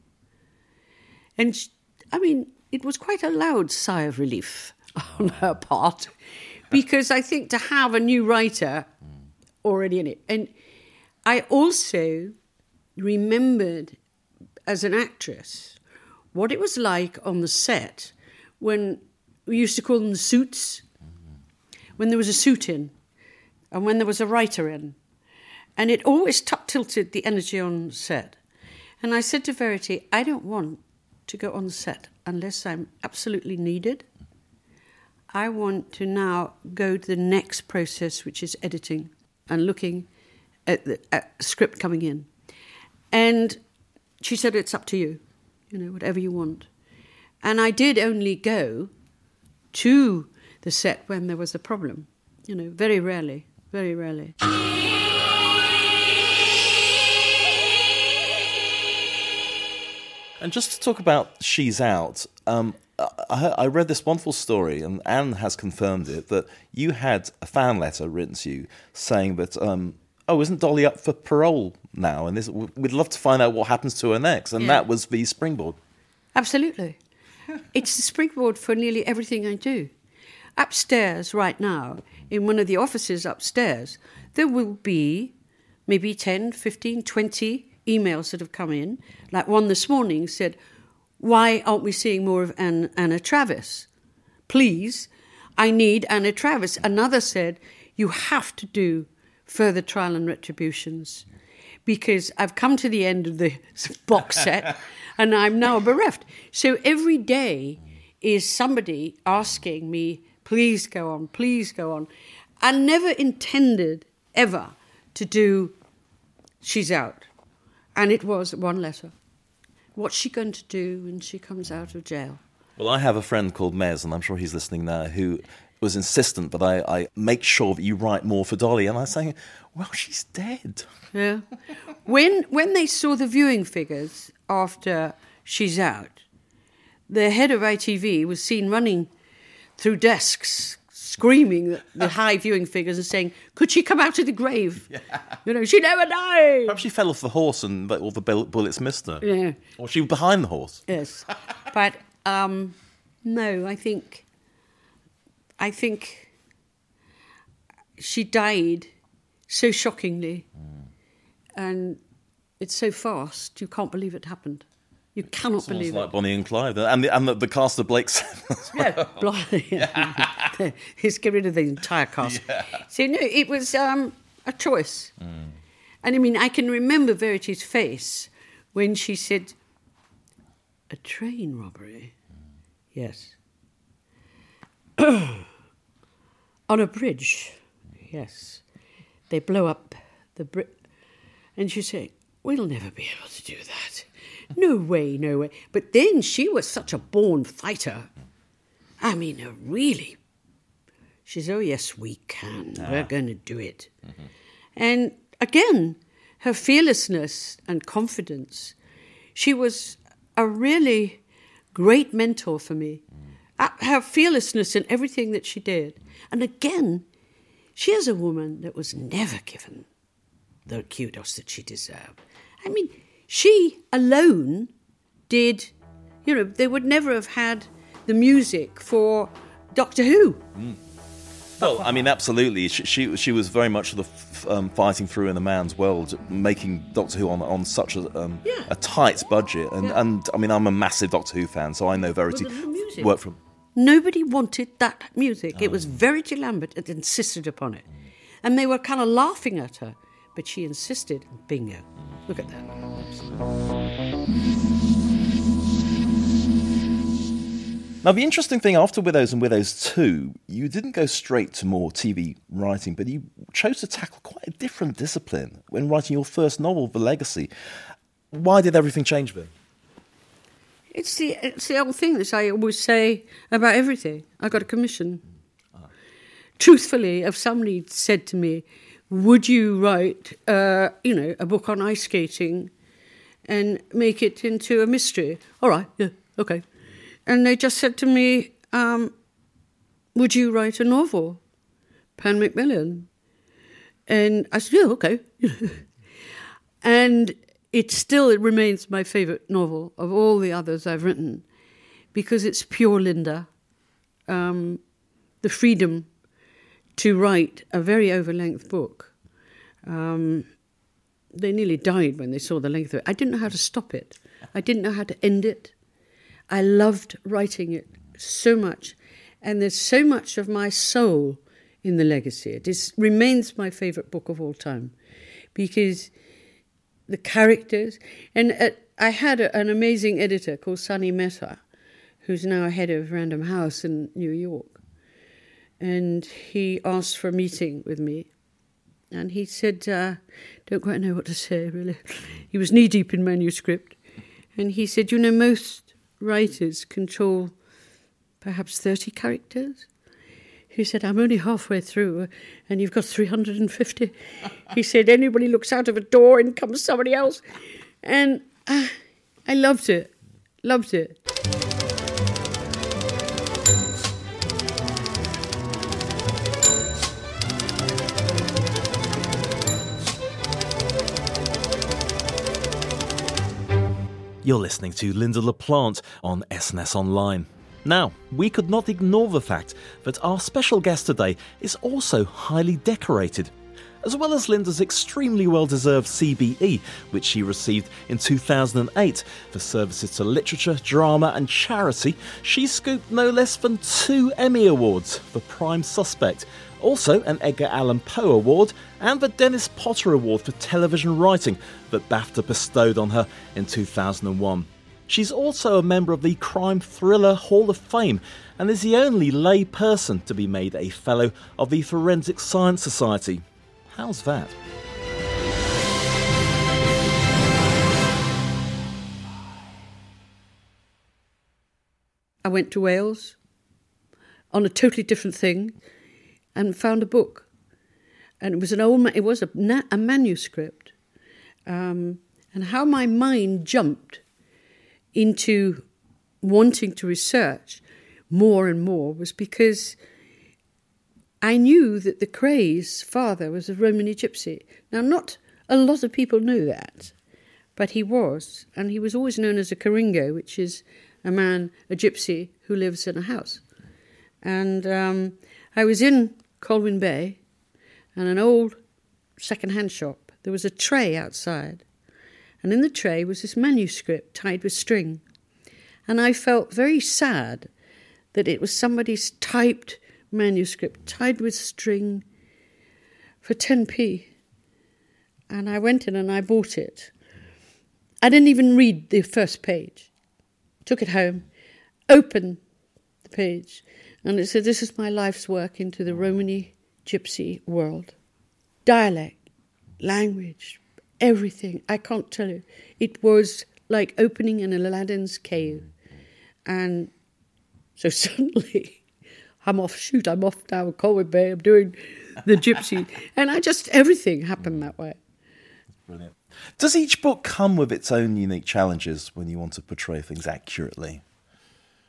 And she, I mean, it was quite a loud sigh of relief on her part, because I think to have a new writer already in it, and I also remembered as an actress what it was like on the set when we used to call them the suits, when there was a suit in and when there was a writer in. And it always t- tilted the energy on set. And I said to Verity, I don't want to go on set unless I'm absolutely needed. I want to now go to the next process, which is editing and looking at the at script coming in. And she said, It's up to you, you know, whatever you want. And I did only go to the set when there was a problem, you know, very rarely, very rarely. And just to talk about She's Out, um, I, I, read this wonderful story, and Ann has confirmed it, that you had a fan letter written to you saying that um, oh, isn't Dolly up for parole now? And this, we'd love to find out what happens to her next. And yeah. that was the springboard. Absolutely. it's the springboard for nearly everything I do. Upstairs, right now, in one of the offices upstairs, there will be maybe 10, 15, 20 emails that have come in. Like one this morning said, Why aren't we seeing more of Anna Travis? Please, I need Anna Travis. Another said, You have to do further trial and retributions because I've come to the end of the box set and I'm now bereft. So every day is somebody asking me, please go on, please go on. I never intended ever to do She's Out. And it was one letter. What's she going to do when she comes out of jail? Well, I have a friend called Mez, and I'm sure he's listening now, who was insistent that I, I make sure that you write more for Dolly. And I was saying, well, she's dead. Yeah. when when they saw the viewing figures after she's out, the head of ITV was seen running through desks, screaming the high viewing figures and saying, "Could she come out of the grave? Yeah. You know, she never died." Perhaps she fell off the horse and all the bullets missed her. Yeah. Or she was behind the horse. Yes. but um, no, I think I think she died so shockingly, mm. and it's so fast you can't believe it happened. You cannot Sounds believe like it. Bonnie and Clyde, and the, and the, the cast of Blake Seven. as well. Yeah, blimey. He's get rid of the entire cast. So no, it was um, a choice. And I mean, I can remember Verity's face when she said, "A train robbery." Yes. On a bridge. Yes. They blow up the bridge. And she said, We'll never be able to do that. No way, no way. But then she was such a born fighter. I mean, a really. She said, Oh, yes, we can. Ah. We're going to do it. And again, her fearlessness and confidence. She was a really great mentor for me. Her fearlessness in everything that she did. And again, she is a woman that was never given the kudos that she deserved. I mean, she alone did, you know, they would never have had the music for Doctor Who. Well, I mean, absolutely. She she, she was very much the f- um, fighting through in the man's world, making Doctor Who on on such a um, a tight budget. And, Yeah. and I mean, I'm a massive Doctor Who fan, so I know Verity Well, music. worked from. Nobody wanted that music. It was oh. Verity Lambert that insisted upon it. Mm. And they were kind of laughing at her, but she insisted. Bingo. Look at that. Now, the interesting thing after Widows and Widows 2, you didn't go straight to more TV writing, but you chose to tackle quite a different discipline when writing your first novel, The Legacy. Why did everything change then? It's the, it's the old thing that I always say about everything. I got a commission. Truthfully, if somebody said to me, would you write, uh, you know, a book on ice skating and make it into a mystery? All right, yeah, okay. And they just said to me, um, would you write a novel, Pan Macmillan? And I said, yeah, okay. and it still it remains my favourite novel of all the others I've written because it's pure Lynda. Um, the freedom to write a very over-length book. Um, they nearly died when they saw the length of it. I didn't know how to stop it. I didn't know how to end it. I loved writing it so much, and there's so much of my soul in the legacy. It is, remains my favourite book of all time because the characters. And uh, I had a, an amazing editor called Sonny Mehta, who's now head of Random House in New York. And he asked for a meeting with me. And he said, uh, don't quite know what to say, really. He was knee deep in manuscript. And he said, you know, most writers control perhaps 30 characters. He said, I'm only halfway through and you've got 350. he said, anybody looks out of a door and comes somebody else. And uh, I loved it, loved it. You're listening to Lynda La Plante on SNS Online. Now, we could not ignore the fact that our special guest today is also highly decorated. As well as Lynda's extremely well deserved CBE, which she received in 2008 for services to literature, drama, and charity, she scooped no less than two Emmy Awards for Prime Suspect, also an Edgar Allan Poe Award, and the Dennis Potter Award for television writing that BAFTA bestowed on her in 2001. She's also a member of the Crime Thriller Hall of Fame and is the only lay person to be made a Fellow of the Forensic Science Society. How's that? I went to Wales on a totally different thing and found a book. And it was an old, it was a, a manuscript. Um, and how my mind jumped into wanting to research more and more was because I knew that the Kray's father was a Romany gypsy. Now, not a lot of people knew that, but he was, and he was always known as a Karingo, which is a man, a gypsy, who lives in a house. And um, I was in Colwyn Bay, and an old second-hand shop. There was a tray outside, And in the tray was this manuscript tied with string. And I felt very sad that it was somebody's typed manuscript tied with string for 10p. And I went in and I bought it. I didn't even read the first page. Took it home, opened the page, and it said, This is my life's work into the Romany gypsy world. Dialect, language, everything. I can't tell you. It was like opening an Aladdin's cave. And so suddenly, I'm off, shoot, I'm off down Colwyn Bay, I'm doing the gypsy. and I just, everything happened that way. Brilliant. Does each book come with its own unique challenges when you want to portray things accurately?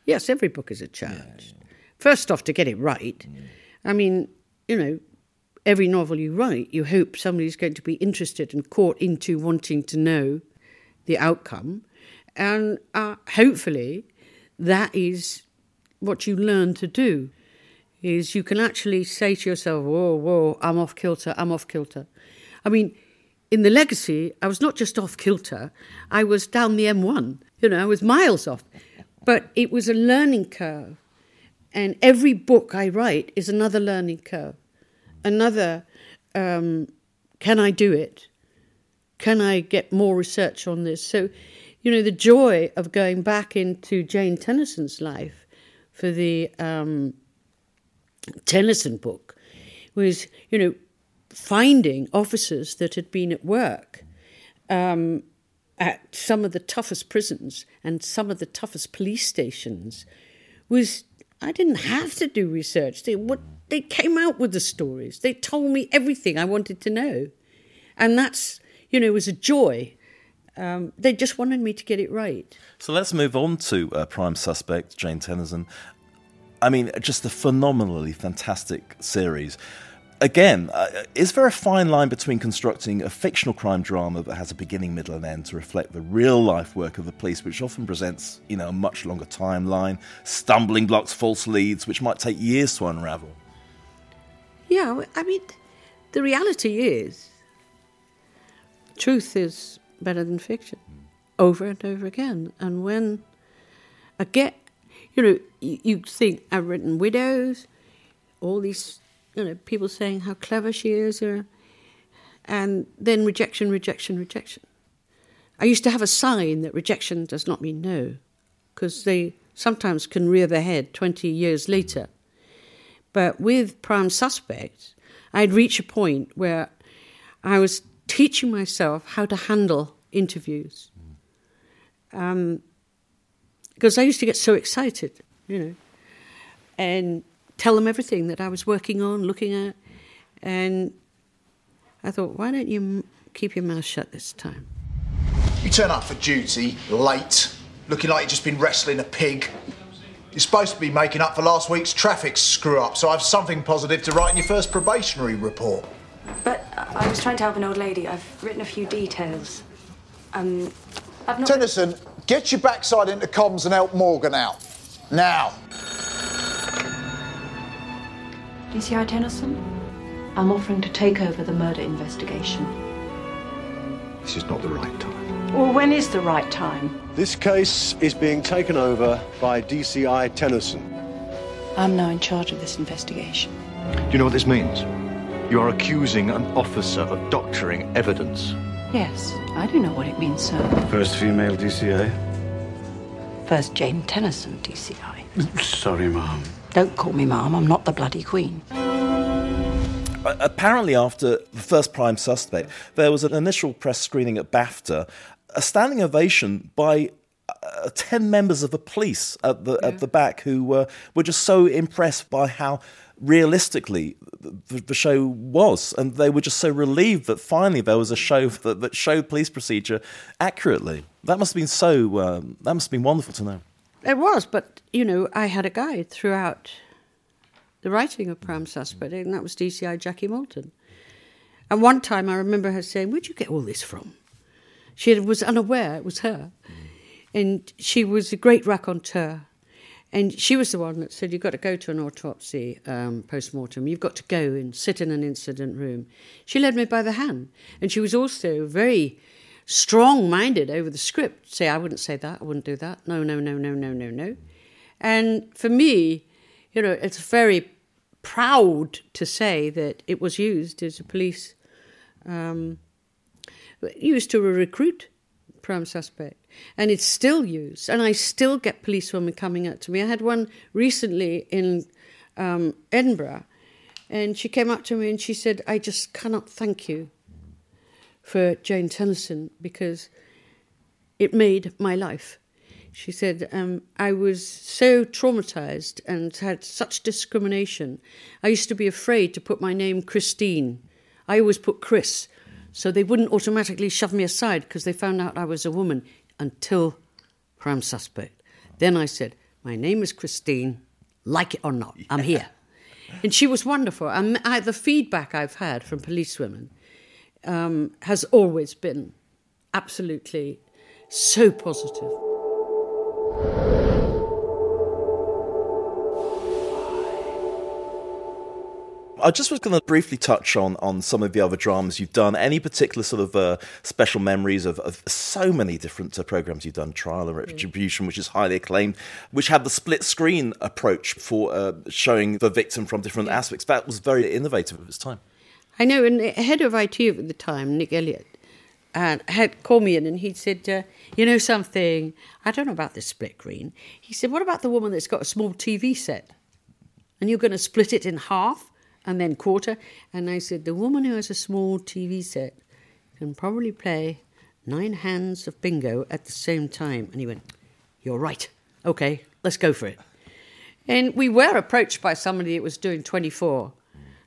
Yes, every book is a challenge. Yeah. First off, to get it right. Mm. I mean, you know, every novel you write, you hope somebody's going to be interested and caught into wanting to know the outcome. And uh, hopefully, that is what you learn to do. Is you can actually say to yourself, "Whoa, whoa, I'm off kilter. I'm off kilter." I mean, in the legacy, I was not just off kilter, I was down the M1. You know, I was miles off. But it was a learning curve. And every book I write is another learning curve. Another, um, can I do it? Can I get more research on this? So, you know, the joy of going back into Jane Tennison's life for the um, Tennyson book was, you know, finding officers that had been at work um, at some of the toughest prisons and some of the toughest police stations was I didn't have to do research. They what they came out with the stories. They told me everything I wanted to know, and that's you know was a joy. Um, they just wanted me to get it right. So let's move on to uh, Prime Suspect, Jane Tennison. I mean, just a phenomenally fantastic series again, uh, is there a fine line between constructing a fictional crime drama that has a beginning, middle, and end to reflect the real life work of the police, which often presents, you know, a much longer timeline, stumbling blocks, false leads, which might take years to unravel? Yeah, I mean, the reality is, truth is better than fiction, hmm. over and over again. And when I get, you know, you, you think I've written Widows, all these you know, people saying how clever she is, or, and then rejection, rejection, rejection. I used to have a sign that rejection does not mean no, because they sometimes can rear their head 20 years later. But with Prime Suspect, I'd reached a point where I was teaching myself how to handle interviews. Um, because I used to get so excited, you know. And tell them everything that I was working on, looking at. And I thought, why don't you keep your mouth shut this time? You turn up for duty late, looking like you've just been wrestling a pig. You're supposed to be making up for last week's traffic screw up, so I've something positive to write in your first probationary report. But I was trying to help an old lady. I've written a few details. Um, I've not. Tennison, get your backside into comms and help Morgan out. Now. DCI Tennison, I'm offering to take over the murder investigation. This is not the right time. Well, when is the right time? This case is being taken over by DCI Tennison. I'm now in charge of this investigation. Do you know what this means? You are accusing an officer of doctoring evidence. Yes, I do know what it means, sir. First female DCI? First Jane Tennison DCI. Sorry, Ma'am. Don't call me ma'am, I'm not the bloody queen. Uh, apparently, after the first prime suspect, there was an initial press screening at BAFTA, a standing ovation by uh, 10 members of the police at the, yeah. at the back who were, were just so impressed by how realistically the, the, show was. And they were just so relieved that finally there was a show that, that showed police procedure accurately. That must have been so, um, that must have been wonderful to know. It was, but you know, I had a guide throughout the writing of Prime Suspect, and that was DCI Jackie Malton. And one time I remember her saying, Where'd you get all this from? She was unaware it was her. And she was a great raconteur. And she was the one that said, You've got to go to an autopsy um, post mortem. You've got to go and sit in an incident room. She led me by the hand. And she was also very strong minded over the script. Say, I wouldn't say that, I wouldn't do that. No, no, no, no, no, no, no. And for me, you know, it's very proud to say that it was used as a police, um, used to recruit prime suspect. And it's still used. And I still get policewomen coming up to me. I had one recently in um, Edinburgh, and she came up to me and she said, I just cannot thank you for Jane Tennison because it made my life. She said, um, I was so traumatized and had such discrimination. I used to be afraid to put my name Christine. I always put Chris, so they wouldn't automatically shove me aside because they found out I was a woman until prime suspect. Then I said, My name is Christine, like it or not, I'm here. And she was wonderful. And I, the feedback I've had from policewomen um, has always been absolutely so positive. I just was going to briefly touch on on some of the other dramas you've done. Any particular sort of uh, special memories of, of, so many different uh, programs you've done? Trial and Retribution, which is highly acclaimed, which had the split screen approach for uh, showing the victim from different aspects. That was very innovative of its time. I know, and head of IT at the time, Nick Elliott, uh, had called me in and he said, uh, You know something? I don't know about this split screen. He said, What about the woman that's got a small TV set? And you're going to split it in half? And then quarter. And I said, The woman who has a small TV set can probably play nine hands of bingo at the same time. And he went, You're right. Okay, let's go for it. And we were approached by somebody that was doing 24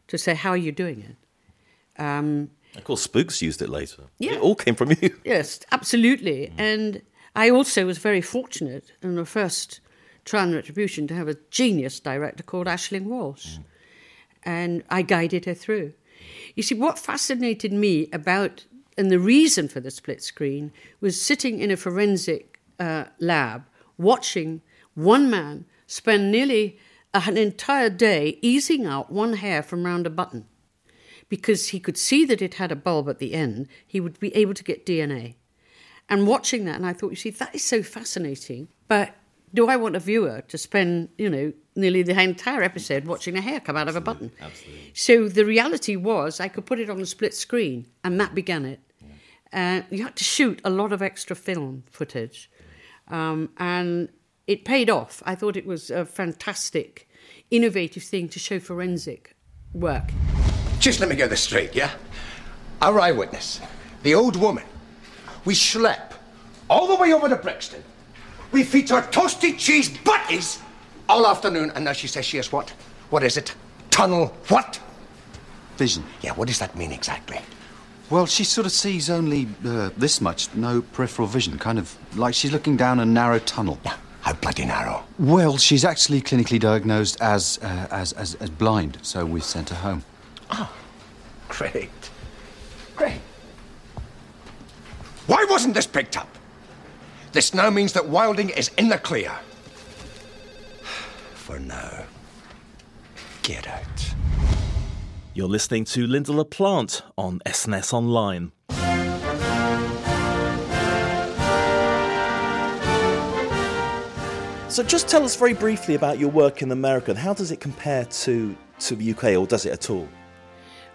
to say, How are you doing it? Um, of course, Spooks used it later. Yeah. It all came from you. Yes, absolutely. And I also was very fortunate in the first Trial and Retribution to have a genius director called Aisling Walsh. Mm and I guided her through. You see, what fascinated me about, and the reason for the split screen, was sitting in a forensic uh, lab watching one man spend nearly an entire day easing out one hair from round a button. Because he could see that it had a bulb at the end, he would be able to get DNA. And watching that, and I thought, you see, that is so fascinating. But do I want a viewer to spend, you know, nearly the entire episode watching a hair come out of a button? Absolutely. So the reality was I could put it on a split screen, and that began it. Uh, you had to shoot a lot of extra film footage, um, and it paid off. I thought it was a fantastic, innovative thing to show forensic work. Just let me get this straight, yeah? Our eyewitness, the old woman, we schlep all the way over to Brixton. We feed her toasted cheese butties all afternoon, and now she says she has what? What is it? Tunnel what? Vision. Yeah, what does that mean exactly? Well, she sort of sees only uh, this much, no peripheral vision, kind of like she's looking down a narrow tunnel. Yeah, how bloody narrow? Well, she's actually clinically diagnosed as, uh, as, as, as blind, so we've sent her home. Oh, great. Great. Why wasn't this picked up? This now means that Wilding is in the clear. For now. Get out. You're listening to Lynda La Plante on SNS Online. So, just tell us very briefly about your work in America and how does it compare to, to the UK, or does it at all?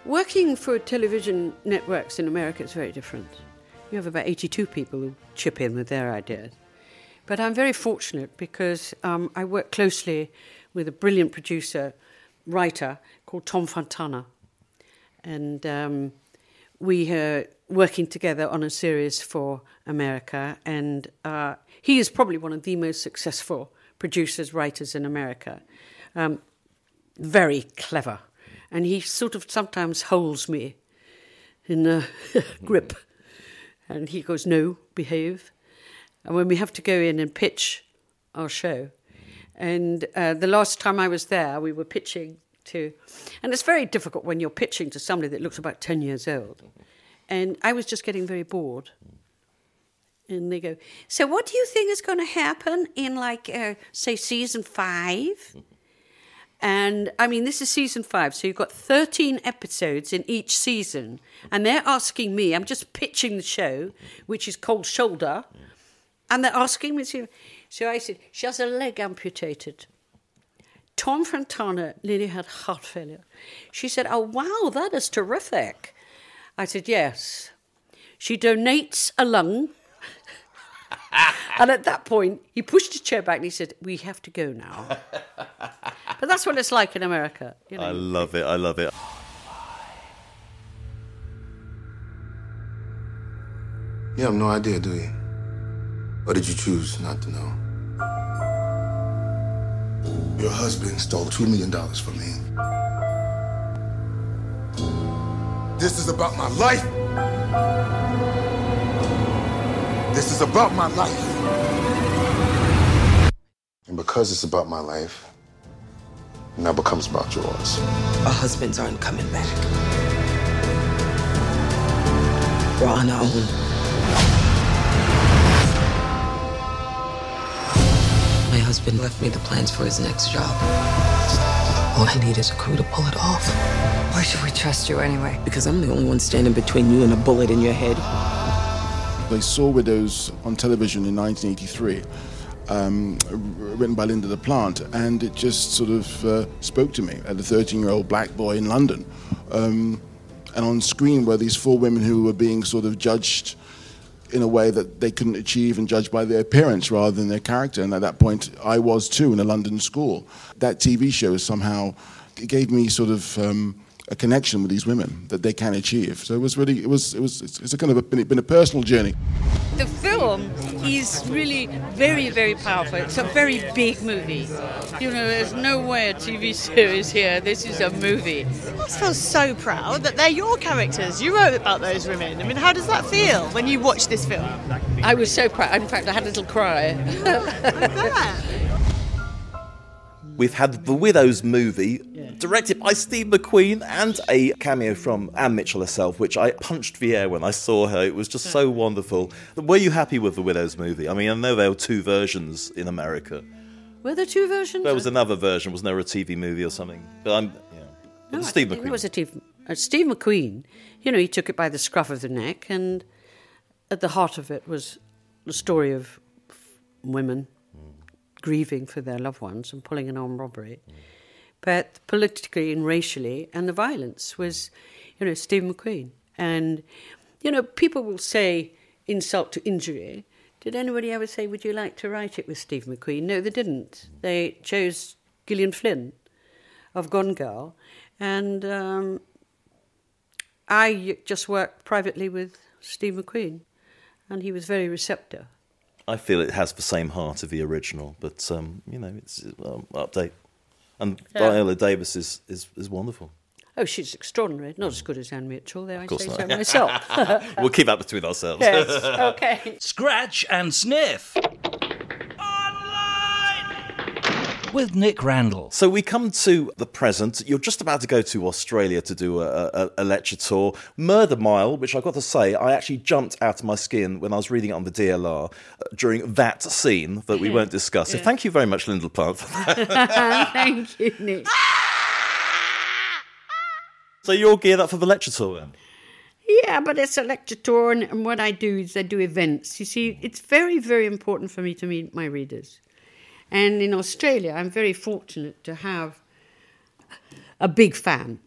Working for television networks in America is very different. You have about 82 people who chip in with their ideas. But I'm very fortunate because um, I work closely with a brilliant producer, writer called Tom Fontana. And um, we are working together on a series for America. And uh, he is probably one of the most successful producers, writers in America. Um, very clever. And he sort of sometimes holds me in a grip. And he goes, No, behave. And when we have to go in and pitch our show, and uh, the last time I was there, we were pitching to, and it's very difficult when you're pitching to somebody that looks about 10 years old. And I was just getting very bored. And they go, So, what do you think is going to happen in, like, uh, say, season five? And I mean, this is season five, so you've got 13 episodes in each season. And they're asking me, I'm just pitching the show, which is Cold Shoulder. And they're asking me to. So I said, she has a leg amputated. Tom Fontana nearly had heart failure. She said, Oh, wow, that is terrific. I said, Yes. She donates a lung. and at that point, he pushed his chair back and he said, We have to go now. but that's what it's like in America. You know? I love it. I love it. You have no idea, do you? Or did you choose not to know? Your husband stole $2 million from me. This is about my life. This is about my life. And because it's about my life, it now becomes about yours. Our husbands aren't coming back. We're on our own. Husband left me the plans for his next job. All I need is a crew to pull it off. Why should we trust you anyway? Because I'm the only one standing between you and a bullet in your head. They saw Widows on television in 1983, um, written by Lynda La Plante, and it just sort of uh, spoke to me as a 13 year old black boy in London. Um, and on screen were these four women who were being sort of judged in a way that they couldn't achieve and judged by their appearance rather than their character. And at that point, I was too in a London school. That TV show somehow gave me sort of um, a connection with these women that they can achieve. So it was really, it was, it was, it's, it's a kind of a, been, been a personal journey. The film is really very, very powerful. It's a very big movie. You know, there's no way a TV series here. This is a movie. I must feel so proud that they're your characters. You wrote about those women. I mean, how does that feel when you watch this film? I was so proud. In fact, I had a little cry. We've had the Widows movie, directed by Steve McQueen, and a cameo from Ann Mitchell herself, which I punched the air when I saw her. It was just so hmm. wonderful. Were you happy with the Widows movie? I mean, I know there were two versions in America. Were there two versions? There was another version. Wasn't there a TV movie or something? But I'm, yeah. But No, Steve McQueen. It was a Steve, uh, Steve McQueen. You know, he took it by the scruff of the neck, and at the heart of it was the story of women hmm. grieving for their loved ones and pulling an armed robbery. Hmm. But politically and racially, and the violence was, you know, Steve McQueen. And, you know, people will say insult to injury. Did anybody ever say, would you like to write it with Steve McQueen? No, they didn't. They chose Gillian Flynn of Gone Girl. And um, I just worked privately with Steve McQueen, and he was very receptive. I feel it has the same heart of the original, but um, you know, it's um, update. And Yeah. Viola Davis is, is, is wonderful. Oh, she's extraordinary. Not as good as Ann Mitchell, though I Of course say not. so myself. we'll keep that between ourselves. Yes, okay. Scratch and sniff. With Nick Randall. So we come to the present. You're just about to go to Australia to do a, a, a lecture tour. Murder Mile, which I've got to say, I actually jumped out of my skin when I was reading it on the DLR uh, during that scene that we won't discuss. So Yeah. thank you very much, Lynda La Plante. for that. Thank you, Nick. so you're all geared up for the lecture tour then? Yeah, but it's a lecture tour, and, and what I do is I do events. You see, it's very, very important for me to meet my readers. And in Australia, I'm very fortunate to have a big fan,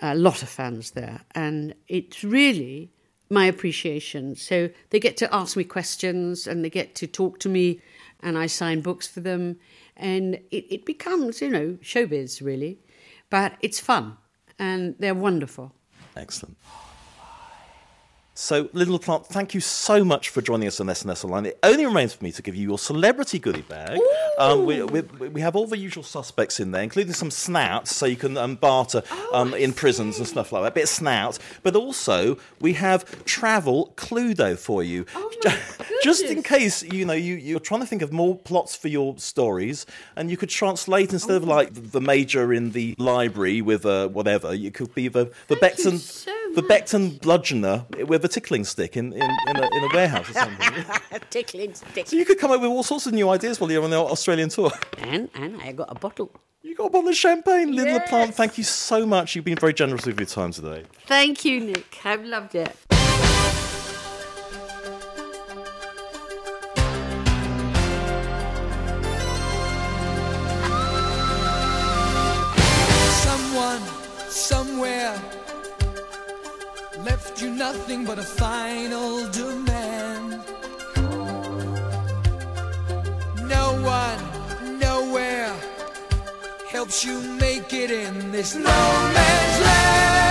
a lot of fans there, and it's really my appreciation. So they get to ask me questions and they get to talk to me, and I sign books for them, and it, it becomes, you know, showbiz really, but it's fun and they're wonderful. Excellent. So, Little Plant, thank you so much for joining us on SNS Online. It only remains for me to give you your celebrity goodie bag. Um, we, we, we have all the usual suspects in there, including some snouts, so you can um, barter um, in prisons and stuff like that. A bit of snout. But also, we have travel Cluedo for you. Just in case, you know, you, you're trying to think of more plots for your stories, and you could translate instead of like the major in the library with uh, whatever, you could be the, the Beckton. The Beckton bludgeoner with a tickling stick in, in, in, a, in a warehouse or something. Tickling stick. So you could come up with all sorts of new ideas while you're on the Australian tour. And and I got a bottle. You got a bottle of champagne. Linda Plant, thank you so much. You've been very generous with your time today. Thank you, Nick. I've loved it. Someone, somewhere, left you nothing but a final demand. No one, nowhere, helps you make it in this no man's land.